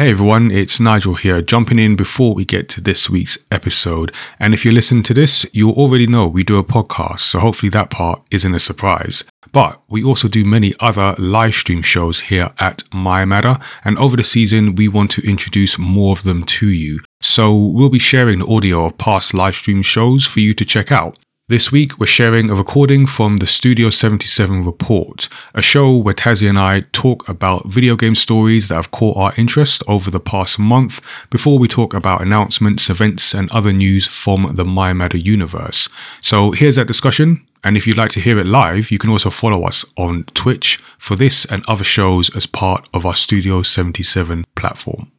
Hey everyone, it's Nigel here, jumping in before we get to this week's episode. And if you listen to this, you already know we do a podcast, so hopefully that part isn't a surprise. But we also do many other live stream shows here at mayamada, and over the season, we want to introduce more of them to you. So we'll be sharing the audio of past live stream shows for you to check out. This week, we're sharing a recording from the Studio 77 Report, a show where Tazziii and I talk about video game stories that have caught our interest over the past month before we talk about announcements, events, and other news from the mayamada universe. So here's that discussion. And if you'd like to hear it live, you can also follow us on Twitch for this and other shows as part of our Studio 77 platform.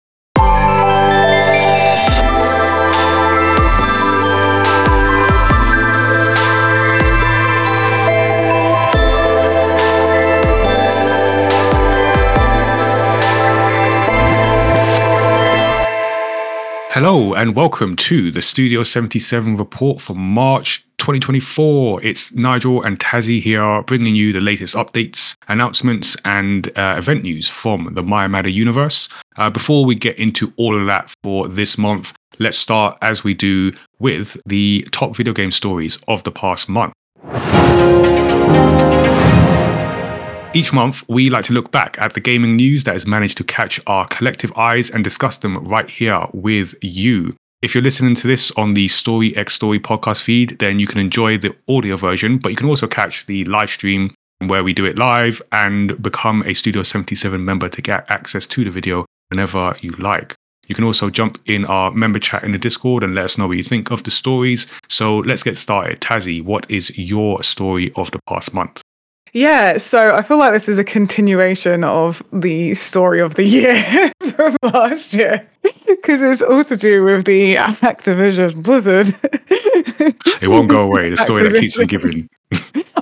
Hello and welcome to the Studio 77 report for March 2024. It's Nigel and Tazziii here bringing you the latest updates, announcements, and uh, event news from the mayamada universe. Uh, before we get into all of that for this month, let's start as we do with the top video game stories of the past month. Each month, we like to look back at the gaming news that has managed to catch our collective eyes and discuss them right here with you. If you're listening to this on the Story X Story podcast feed, then you can enjoy the audio version, but you can also catch the live stream where we do it live and become a Studio 77 member to get access to the video whenever you like. You can also jump in our member chat in the Discord and let us know what you think of the stories. So let's get started. Tazziii, what is your story of the past month? Yeah, so I feel like this is a continuation of the story of the year from last year because it's all to do with the Activision Blizzard. it won't go away. The story that keeps on giving.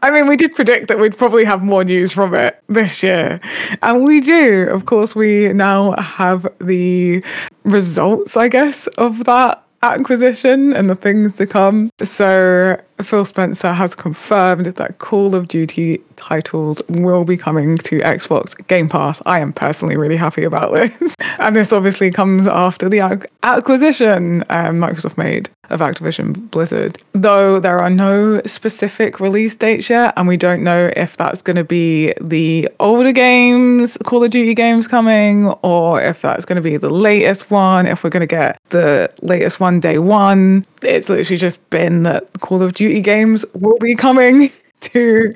I mean, we did predict that we'd probably have more news from it this year. And we do. Of course, we now have the results, I guess, of that acquisition and the things to come. So Phil Spencer has confirmed that Call of Duty titles will be coming to Xbox Game Pass. I am personally really happy about this. and this obviously comes after the acquisition um, Microsoft made of Activision Blizzard. Though there are no specific release dates yet, and we don't know if that's going to be the older games, Call of Duty games coming, or if that's going to be the latest one, if we're going to get the latest one day one. It's literally just been that Call of Duty Duty games will be coming to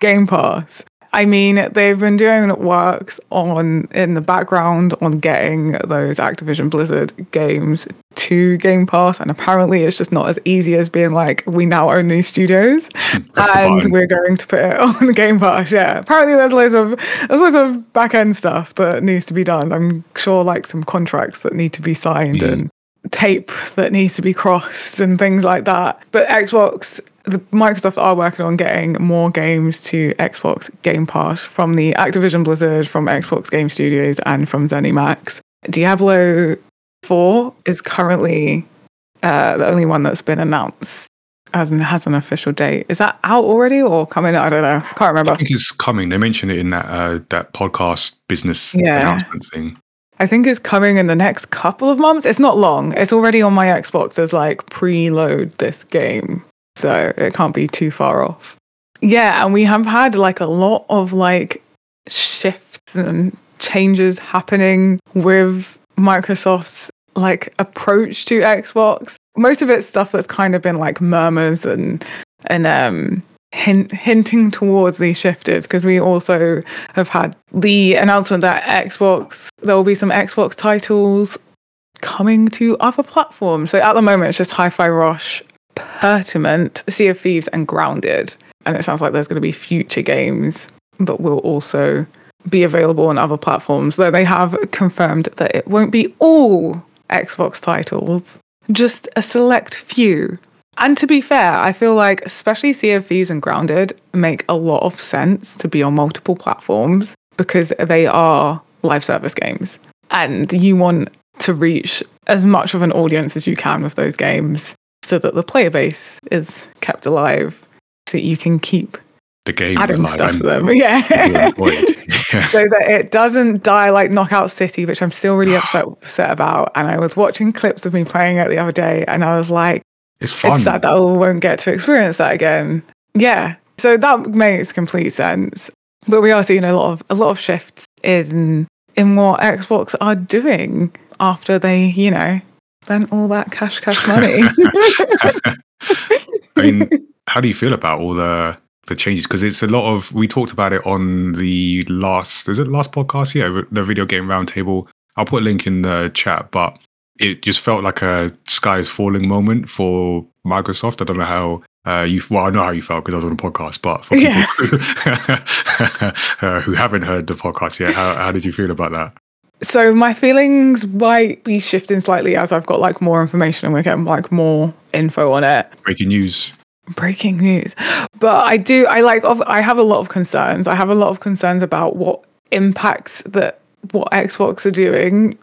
Game Pass. I mean, they've been doing works on in the background on getting those Activision Blizzard games to Game Pass, and apparently it's just not as easy as being like, we now own these studios and we're going to put it on Game Pass. Yeah, apparently there's loads of there's loads of back end stuff that needs to be done. I'm sure like some contracts that need to be signed mm. and tape that needs to be crossed and things like that. But Xbox, the, Microsoft are working on getting more games to Xbox Game Pass from the Activision Blizzard, from Xbox Game Studios, and from ZeniMax. Diablo 4 is currently uh, the only one that's been announced as an, has an official date. Is that out already or coming? I don't know. Can't remember. I think it's coming. They mentioned it in that uh, that podcast business yeah. announcement thing. I think it's coming in the next couple of months. It's not long. It's already on my Xbox as like preload this game. So it can't be too far off. Yeah, and we have had like a lot of like shifts and changes happening with Microsoft's like approach to Xbox. Most of it's stuff that's kind of been like murmurs and and um hint, hinting towards these shifters because we also have had the announcement that Xbox, there will be some Xbox titles coming to other platforms. So at the moment, it's just Hi Fi Rush, Pentiment, Sea of Thieves, and Grounded. And it sounds like there's going to be future games that will also be available on other platforms, though they have confirmed that it won't be all Xbox titles, just a select few. And to be fair, I feel like especially Sea of Thieves and Grounded make a lot of sense to be on multiple platforms because they are live service games. And you want to reach as much of an audience as you can with those games so that the player base is kept alive so you can keep the game adding alive. stuff to them. Yeah. Yeah. so that it doesn't die like Knockout City, which I'm still really upset, upset about. And I was watching clips of me playing it the other day, and I was like, It's fun. it's sad that I won't get to experience that again. Yeah, so that makes complete sense. But we are seeing a lot of a lot of shifts in in what Xbox are doing after they, you know, spent all that cash cash money. I mean, how do you feel about all the the changes? Because it's a lot of. We talked about it on the last. Is it last podcast? Yeah, the video game roundtable. I'll put a link in the chat, but it just felt like a sky is falling moment for Microsoft. I don't know how uh, you. Well, I know how you felt because I was on the podcast, but for people Yeah. who, uh, who haven't heard the podcast yet, how, how did you feel about that? So my feelings might be shifting slightly as I've got like more information and we're getting like more info on it. Breaking news. breaking news but i do i like i have a lot of concerns i have a lot of concerns about what impacts that what xbox are doing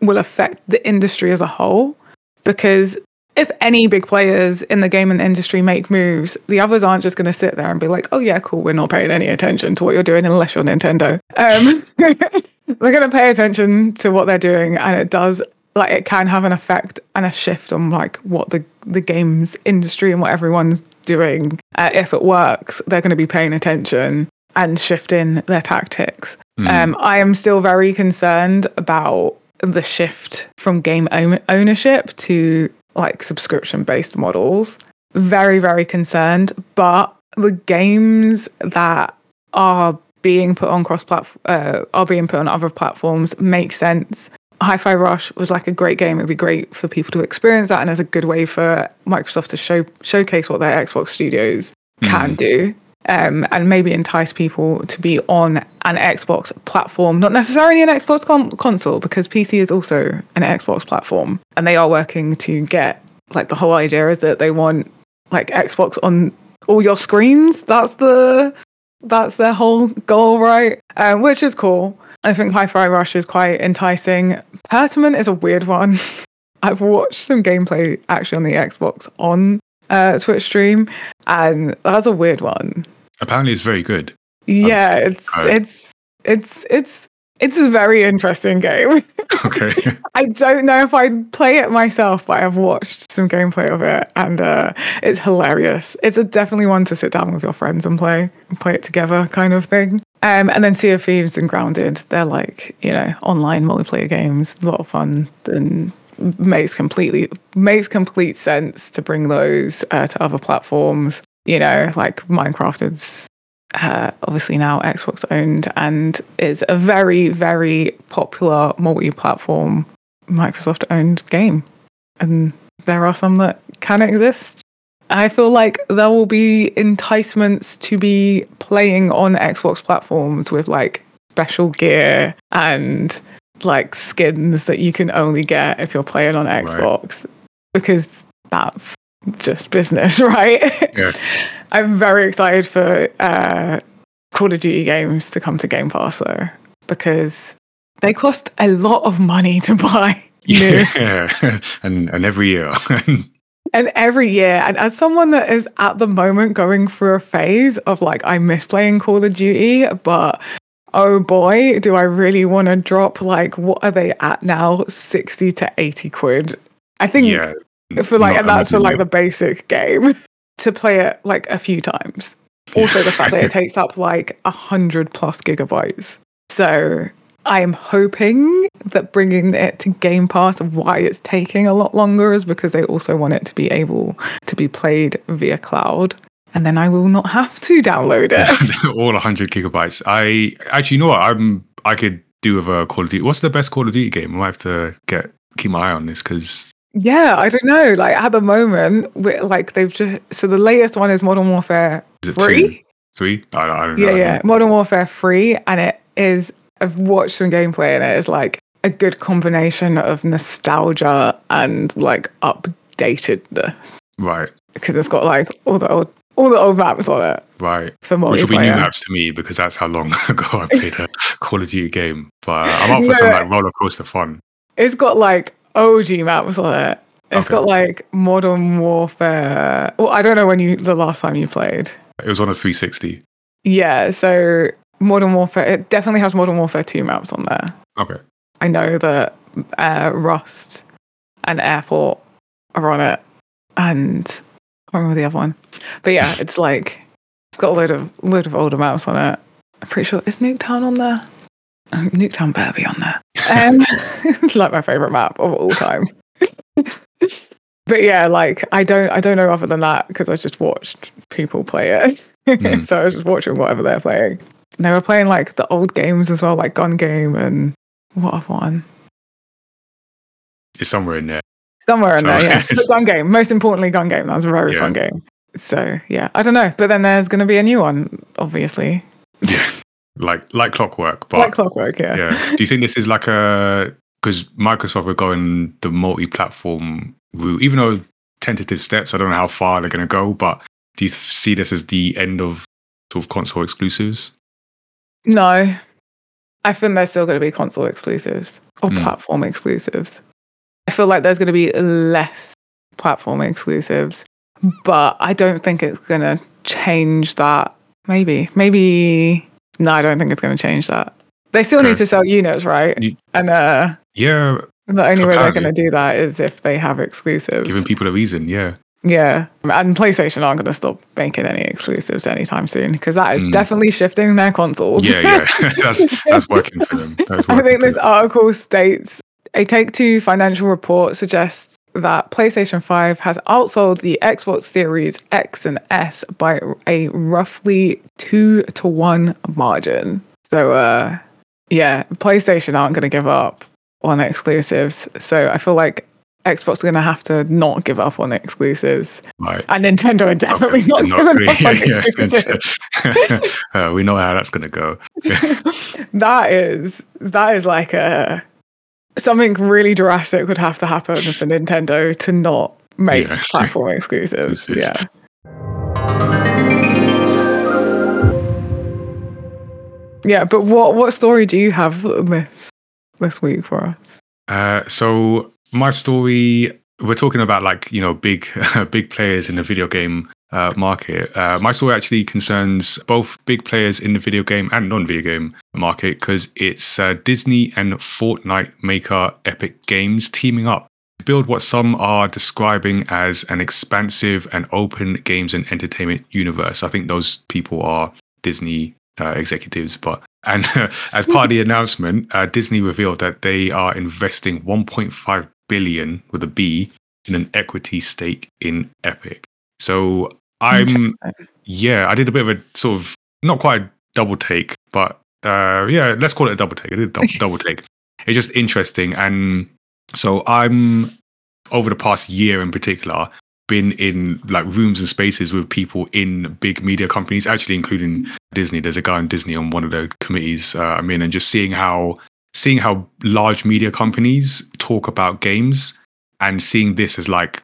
will affect the industry as a whole because if any big players in the gaming industry make moves the others aren't just going to sit there and be like oh yeah cool we're not paying any attention to what you're doing unless you're nintendo. Um, they're going to pay attention to what they're doing and it does like it can have an effect and a shift on like what the the games industry and what everyone's doing. Uh, if it works they're going to be paying attention and shifting their tactics. Um, i am still very concerned about the shift from game own- ownership to like subscription based models. Very very concerned but the games that are being put on cross platform uh, are being put on other platforms make sense. Hi-Fi Rush was like a great game. It'd be great for people to experience that, and as a good way for Microsoft to show showcase what their Xbox studios can do, um, and maybe entice people to be on an Xbox platform, not necessarily an Xbox con- console, because PC is also an Xbox platform, and they are working to get like the whole idea is that they want like Xbox on all your screens. That's the that's their whole goal, right? Um, which is cool. I think Hi-Fi Rush is quite enticing. Pentiment is a weird one. I've watched some gameplay actually on the Xbox on uh, Twitch stream, and that's a weird one. Apparently, it's very good. Yeah, it's okay. it's it's it's it's a very interesting game. Okay. I don't know if I'd play it myself, but I've watched some gameplay of it, and uh, it's hilarious. It's a definitely one to sit down with your friends and play and play it together, kind of thing. Um, and then Sea of Thieves and Grounded, they're like you know online multiplayer games, a lot of fun, and makes completely makes complete sense to bring those uh, to other platforms. You know, like Minecraft is uh, obviously now Xbox owned and is a very, very popular multi platform Microsoft owned game. And there are some that can exist. I feel like there will be enticements to be playing on Xbox platforms with like special gear and like skins that you can only get if you're playing on Xbox because that's just business, right? Yeah. I'm very excited for uh, Call of Duty games to come to Game Pass though, because they cost a lot of money to buy. new. Yeah. and and every year. And every year, and as someone that is at the moment going through a phase of like, I miss playing Call of Duty, but oh boy, do I really want to drop like, what are they at now? 60 to 80 quid. I think yeah. For like, and that's for like the basic game to play it like a few times. Also, the fact that it takes up like a hundred plus gigabytes. So I am hoping that bringing it to Game Pass, why it's taking a lot longer, is because they also want it to be able to be played via cloud. And then I will not have to download it. all 100 gigabytes. I actually, you know what? I'm. I could do with a Call of Duty. What's the best Call of Duty game? I might have to get keep my eye on this because yeah, I don't know. Like at the moment, we're, like they've just so the latest one is Modern Warfare is it three. three? I, I don't know. Yeah, yeah. Modern Warfare 3, and it is, I've watched some gameplay, and it is like a good combination of nostalgia and like updatedness Right, because it's got like all the old, all the old maps on it right. for Which will be new maps to me because that's how long ago I played a Call of Duty game. But I'm up for No, some like roller coaster fun. It's got like OG maps on it. It's Okay. got like Modern Warfare. Well, I don't know when you the last time you played. It was on a 360. Yeah, so Modern Warfare. It definitely has Modern Warfare 2 maps on there. Okay. I know that uh, Rust and Airport are on it, and I can't remember the other one. But yeah, it's like it's got a load of load of older maps on it. I'm pretty sure is Nuketown on there. Um, Nuketown better be on there. Um, it's like my favorite map of all time. but yeah, like I don't I don't know other than that because I just watched people play it. Mm. so I was just watching whatever they're playing. And they were playing like the old games as well, like Gun Game and what other one? It's somewhere in there. Somewhere in So there, yeah. gun game. Most importantly, gun game. That was a very Yeah. fun game. So yeah, I don't know. But then there's going to be a new one, obviously, Like like clockwork. But like Clockwork. Yeah. yeah. Do you think this is like a because Microsoft are going the multi-platform route, even though tentative steps, I don't know how far they're going to go, but do you see this as the end of sort of console exclusives? No, I think there's still going to be console exclusives or Mm. platform exclusives. I feel like there's going to be less platform exclusives, but I don't think it's going to change that. Maybe, maybe. No, I don't think it's going to change that. They still need to sell units, right? You- and uh, Yeah, the only way they're going to do that is if they have exclusives. giving people a reason. Yeah, Yeah, and PlayStation aren't going to stop making any exclusives anytime soon because that is Mm. definitely shifting their consoles. yeah, yeah. that's that's working for them. That's I think this them. article states a Take Two financial report suggests that PlayStation 5 has outsold the Xbox Series X and S by a roughly two to one margin. So, uh, yeah, PlayStation aren't going to give up on exclusives. So I feel like Xbox are going to have to not give up on exclusives. Right. And Nintendo are definitely Okay, not, not giving up really, on yeah, yeah. exclusives. uh, we know how that's going to go. that is that is like a something really drastic would have to happen for Nintendo to not make Yeah. platform exclusives. This is- yeah. Yeah, but what what story do you have this this week for us? Uh, so my story, we're talking about like you know big big players in the video game uh, market. Uh, my story actually concerns both big players in the video game and non-video game market because it's uh, Disney and Fortnite maker Epic Games teaming up to build what some are describing as an expansive and open games and entertainment universe. I think those people are Disney uh, executives, but and as part of the announcement, uh, Disney revealed that they are investing 1.5 billion with a B in an equity stake in Epic. So I'm yeah, I did a bit of a sort of not quite a double take, but uh, yeah, let's call it a double take. I did a double, double take. It's just interesting, and so I'm over the past year in particular been in like rooms and spaces with people in big media companies, actually including Disney. There's a guy in Disney on one of the committees uh, I'm in, and just seeing how seeing how large media companies talk about games and seeing this as like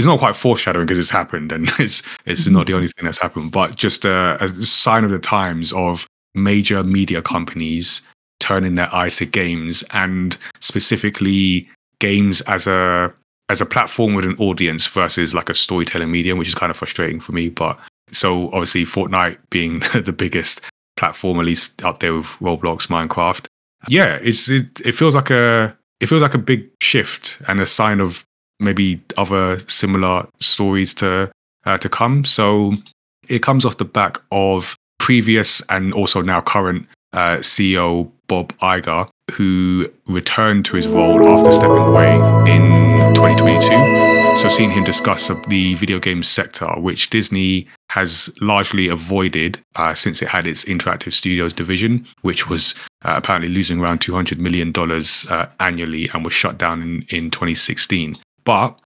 it's not quite foreshadowing because it's happened and it's it's not the mm. only thing that's happened, but just a, a sign of the times of major media companies turning their eyes to games and specifically games as a as a platform with an audience versus like a storytelling medium, which is kind of frustrating for me. But so obviously Fortnite being the biggest platform, at least up there with Roblox, Minecraft. Yeah, it's it, it feels like a it feels like a big shift and a sign of maybe other similar stories to uh, to come. So it comes off the back of previous and also now current uh, CEO Bob Iger, who returned to his role after stepping away in 2022. So seeing him discuss the video game sector, which Disney has largely avoided uh, since it had its interactive studios division, which was uh, apparently losing around 200 million dollars uh, annually and was shut down in, in 2016. But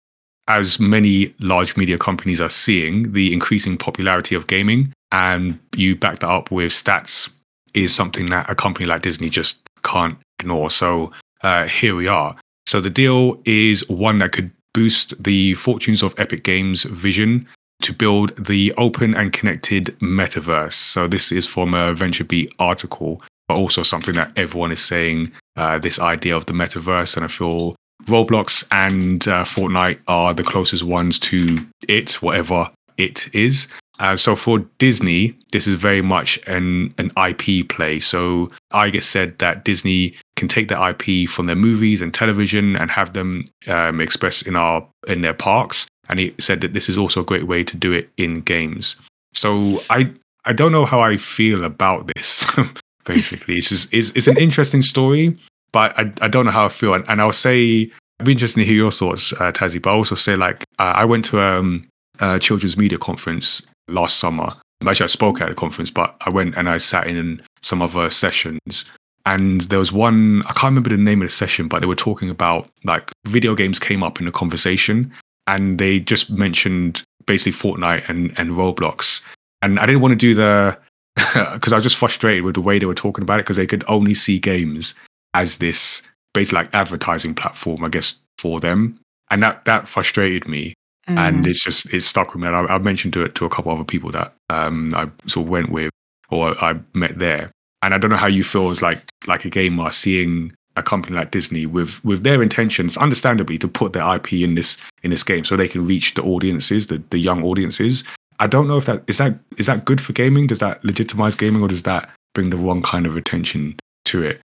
as many large media companies are seeing, the increasing popularity of gaming, and you back that up with stats, is something that a company like Disney just can't ignore. So uh, here we are. So the deal is one that could boost the fortunes of Epic Games' vision to build the open and connected metaverse. So this is from a VentureBeat article, but also something that everyone is saying. Uh, this idea of the metaverse, and I feel Roblox and uh, Fortnite are the closest ones to it, whatever it is. Uh, so for Disney, this is very much an an IP play. So I Iger said that Disney can take the IP from their movies and television and have them um, expressed in our in their parks. And he said that this is also a great way to do it in games. So I I don't know how I feel about this. basically, it's just it's, it's an interesting story, but I, I don't know how I feel. And, and I'll say I'd be interested to hear your thoughts, uh, Tazziii. But I also say like uh, I went to um, a children's media conference last summer. Actually, I spoke at a conference, but I went and I sat in some other sessions. And there was one, I can't remember the name of the session, but they were talking about like video games came up in the conversation and they just mentioned basically Fortnite and, and Roblox. And I didn't want to do the, because I was just frustrated with the way they were talking about it because they could only see games as this basically like advertising platform, I guess, for them. And that, that frustrated me mm. and it's just it's stuck with me. And I, I mentioned to it to a couple other people that um, I sort of went with or I met there, and I don't know how you feel as like like a gamer seeing a company like Disney with with their intentions, understandably, to put their IP in this in this game so they can reach the audiences, the the young audiences. I don't know if that is that is that good for gaming. Does that legitimize gaming, or does that bring the wrong kind of attention to it?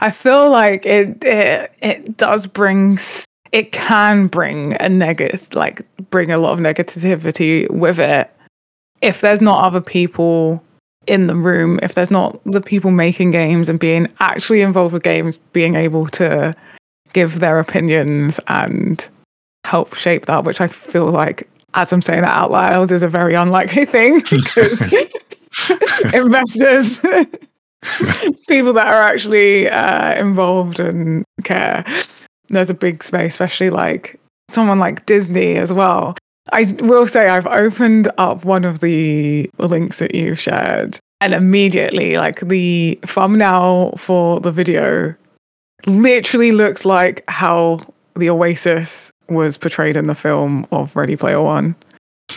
I feel like it it, it does bring it can bring a negative, like bring a lot of negativity with it. If there's not other people in the room, if there's not the people making games and being actually involved with games, being able to give their opinions and help shape that, which I feel like, as I'm saying that out loud, is a very unlikely thing because investors, people that are actually uh, involved and care, there's a big space, especially like someone like Disney as well. I will say I've opened up one of the links that you've shared, and immediately, like the thumbnail for the video literally looks like how the Oasis was portrayed in the film of Ready Player One.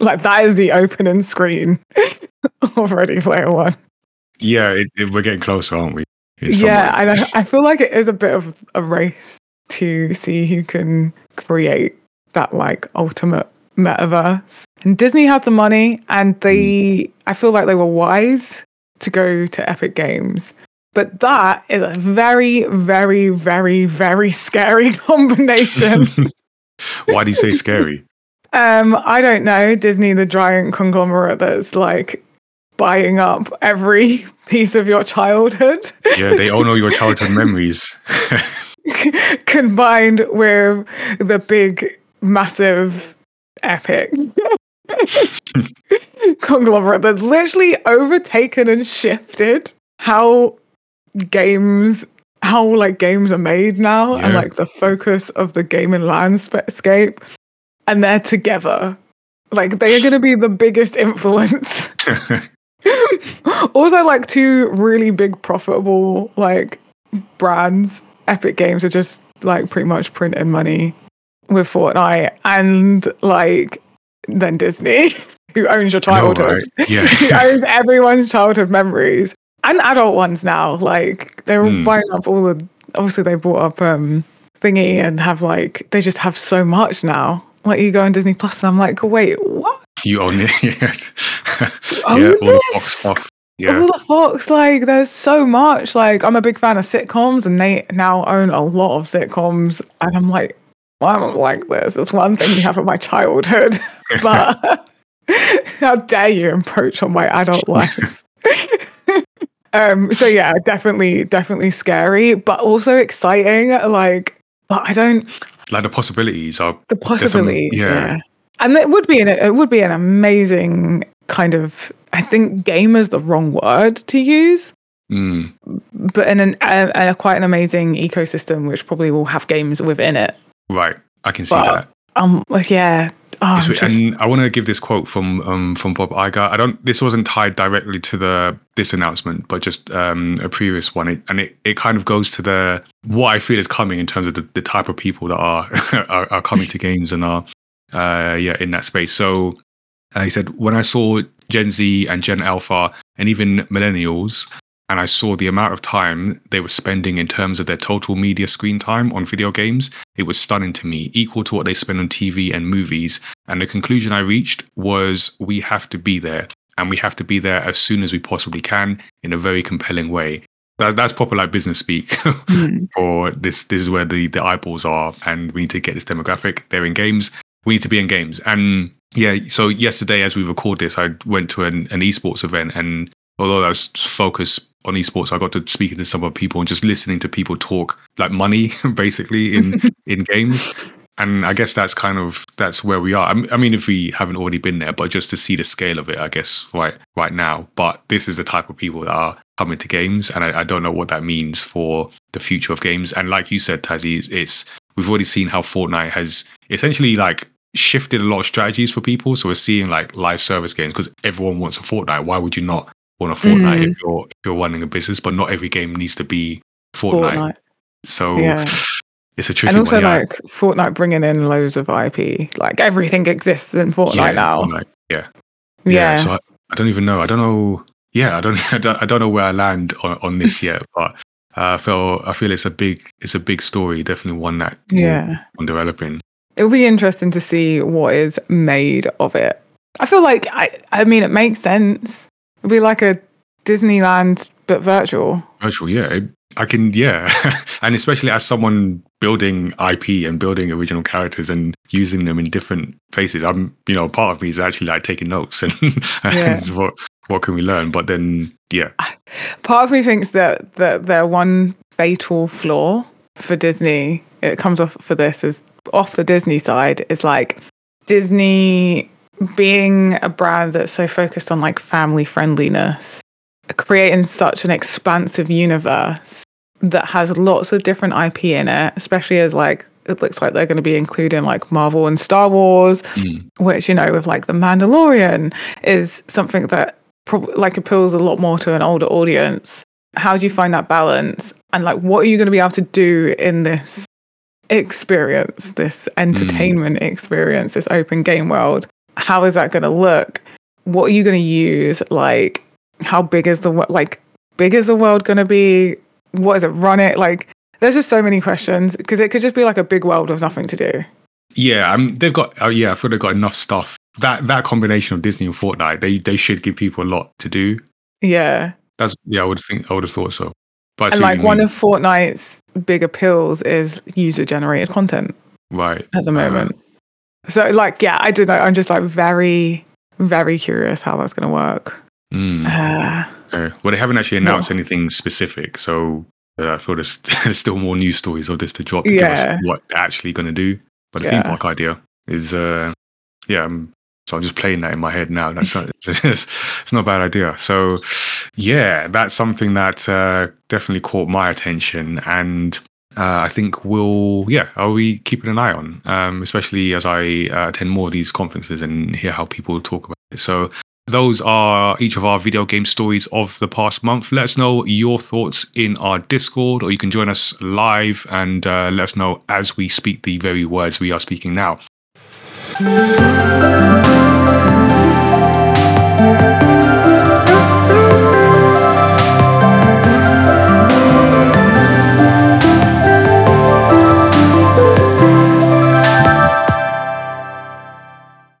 like that is the opening screen of Ready Player One. Yeah, it, it, we're getting closer, aren't we? yeah, and I, I feel like it is a bit of a race to see who can create that like ultimate metaverse. And Disney has the money, and they, mm. I feel like they were wise to go to Epic Games. But that is a very, very, very, very scary combination. Why do you say scary? Um, I don't know. Disney, the giant conglomerate that's like buying up every piece of your childhood. yeah, they own all your childhood memories. Combined with the big, massive, epic conglomerate that's literally overtaken and shifted how games how like games are made now yeah. and like the focus of the game gaming landscape and they're together like they are going to be the biggest influence also, like two really big profitable like brands. Epic Games are just like pretty much printing money with Fortnite, and like then Disney, who owns your childhood, right? yeah, who owns everyone's childhood memories and adult ones now. Like they're mm. buying up all the. Obviously, they bought up um thingy and have like they just have so much now. Like you go on Disney Plus, and I'm like, wait, what? You own it. yeah, all the Fox stuff. Yeah. All the Fox, like, there's so much. Like, I'm a big fan of sitcoms, and they now own a lot of sitcoms. And I'm like, well, I don't like this. It's one thing you have in my childhood, but how dare you encroach on my adult life? um, so yeah, definitely, definitely scary, but also exciting. Like, but I don't like the possibilities are the possibilities. Some, yeah. yeah and it would be an it would be an amazing kind of I think game is the wrong word to use. Mm. But in an a, a, quite an amazing ecosystem, which probably will have games within it. Right, I can see but, that. Um, like yeah, oh, just... and I want to give this quote from um from Bob Iger. I don't. This wasn't tied directly to the this announcement, but just um a previous one, it, and it, it kind of goes to the what I feel is coming in terms of the, the type of people that are are, are coming to games and are uh, yeah, in that space. So uh, he said, when I saw Gen Z and Gen Alpha and even millennials and I saw the amount of time they were spending in terms of their total media screen time on video games, it was stunning to me, equal to what they spend on TV and movies. And the conclusion I reached was we have to be there, and we have to be there as soon as we possibly can in a very compelling way. That, that's proper like business speak mm. for this. This is where the, the eyeballs are, and we need to get this demographic. They're in games. We need to be in games. And yeah, so yesterday, as we record this, I went to an, an esports event, and although I was focused on esports, I got to speaking to some other people and just listening to people talk like money, basically in in games. And I guess that's kind of that's where we are. I mean, if we haven't already been there, but just to see the scale of it, I guess right right now. But this is the type of people that are coming to games, and I, I don't know what that means for the future of games. And like you said, Tazziii, it's we've already seen how Fortnite has essentially like shifted a lot of strategies for people. So we're seeing like live service games because everyone wants a Fortnite. Why would you not want a Fortnite mm. if you're if you're running a business? But not every game needs to be Fortnite. Fortnite. So yeah. it's a tricky And also one, yeah. like Fortnite bringing in loads of IP. Like everything exists in Fortnite yeah, now. Fortnite. Yeah. yeah. Yeah. So I, I, don't even know. I don't know. Yeah, I don't, I don't. I don't know where I land on, on this yet, but uh, I feel I feel it's a big it's a big story. Definitely one that yeah on developing. It'll be interesting to see what is made of it. I feel like I I mean it makes sense. It'll be like a Disneyland but virtual. Virtual, yeah. I can, yeah, and especially as someone building IP and building original characters and using them in different places. I'm, you know, part of me is actually like taking notes and, yeah. and what what can we learn. But then, yeah, part of me thinks that that their one fatal flaw for Disney, it comes off for this is off the Disney side is like Disney being a brand that's so focused on like family friendliness, creating such an expansive universe that has lots of different IP in it, especially as like it looks like they're going to be including like Marvel and Star Wars, mm. which you know with like the Mandalorian is something that probably like appeals a lot more to an older audience. How do you find that balance? And like, what are you going to be able to do in this experience, this entertainment mm. experience, this open game world? How is that going to look? What are you going to use? Like, how big is the like big is the world going to be? What is it? Run it like. There's just so many questions because it could just be like a big world with nothing to do. Yeah, I mean, they've got. Oh, yeah, I feel they've got enough stuff. That that combination of Disney and Fortnite, they they should give people a lot to do. Yeah, that's yeah. I would think. I would have thought so. But and like one of Fortnite's big appeals is user generated content. Right. At the uh-huh. moment. Uh, so like yeah, I don't know. I'm just like very, very curious how that's gonna work. Mm. Uh, okay. Well they haven't actually announced no. anything specific, so uh, I feel there's, there's, still more news stories of this to drop to yeah. give us what they're actually gonna do. But the yeah. theme park idea is uh yeah, I'm so I'm just playing that in my head now. That's not, it's, it's not a bad idea. So, yeah, that's something that uh, definitely caught my attention, and uh, I think we'll, yeah, I'll be keeping an eye on, um, especially as I uh, attend more of these conferences and hear how people talk about it. So, those are each of our video game stories of the past month. Let us know your thoughts in our Discord, or you can join us live and uh, let us know as we speak the very words we are speaking now. Thank you.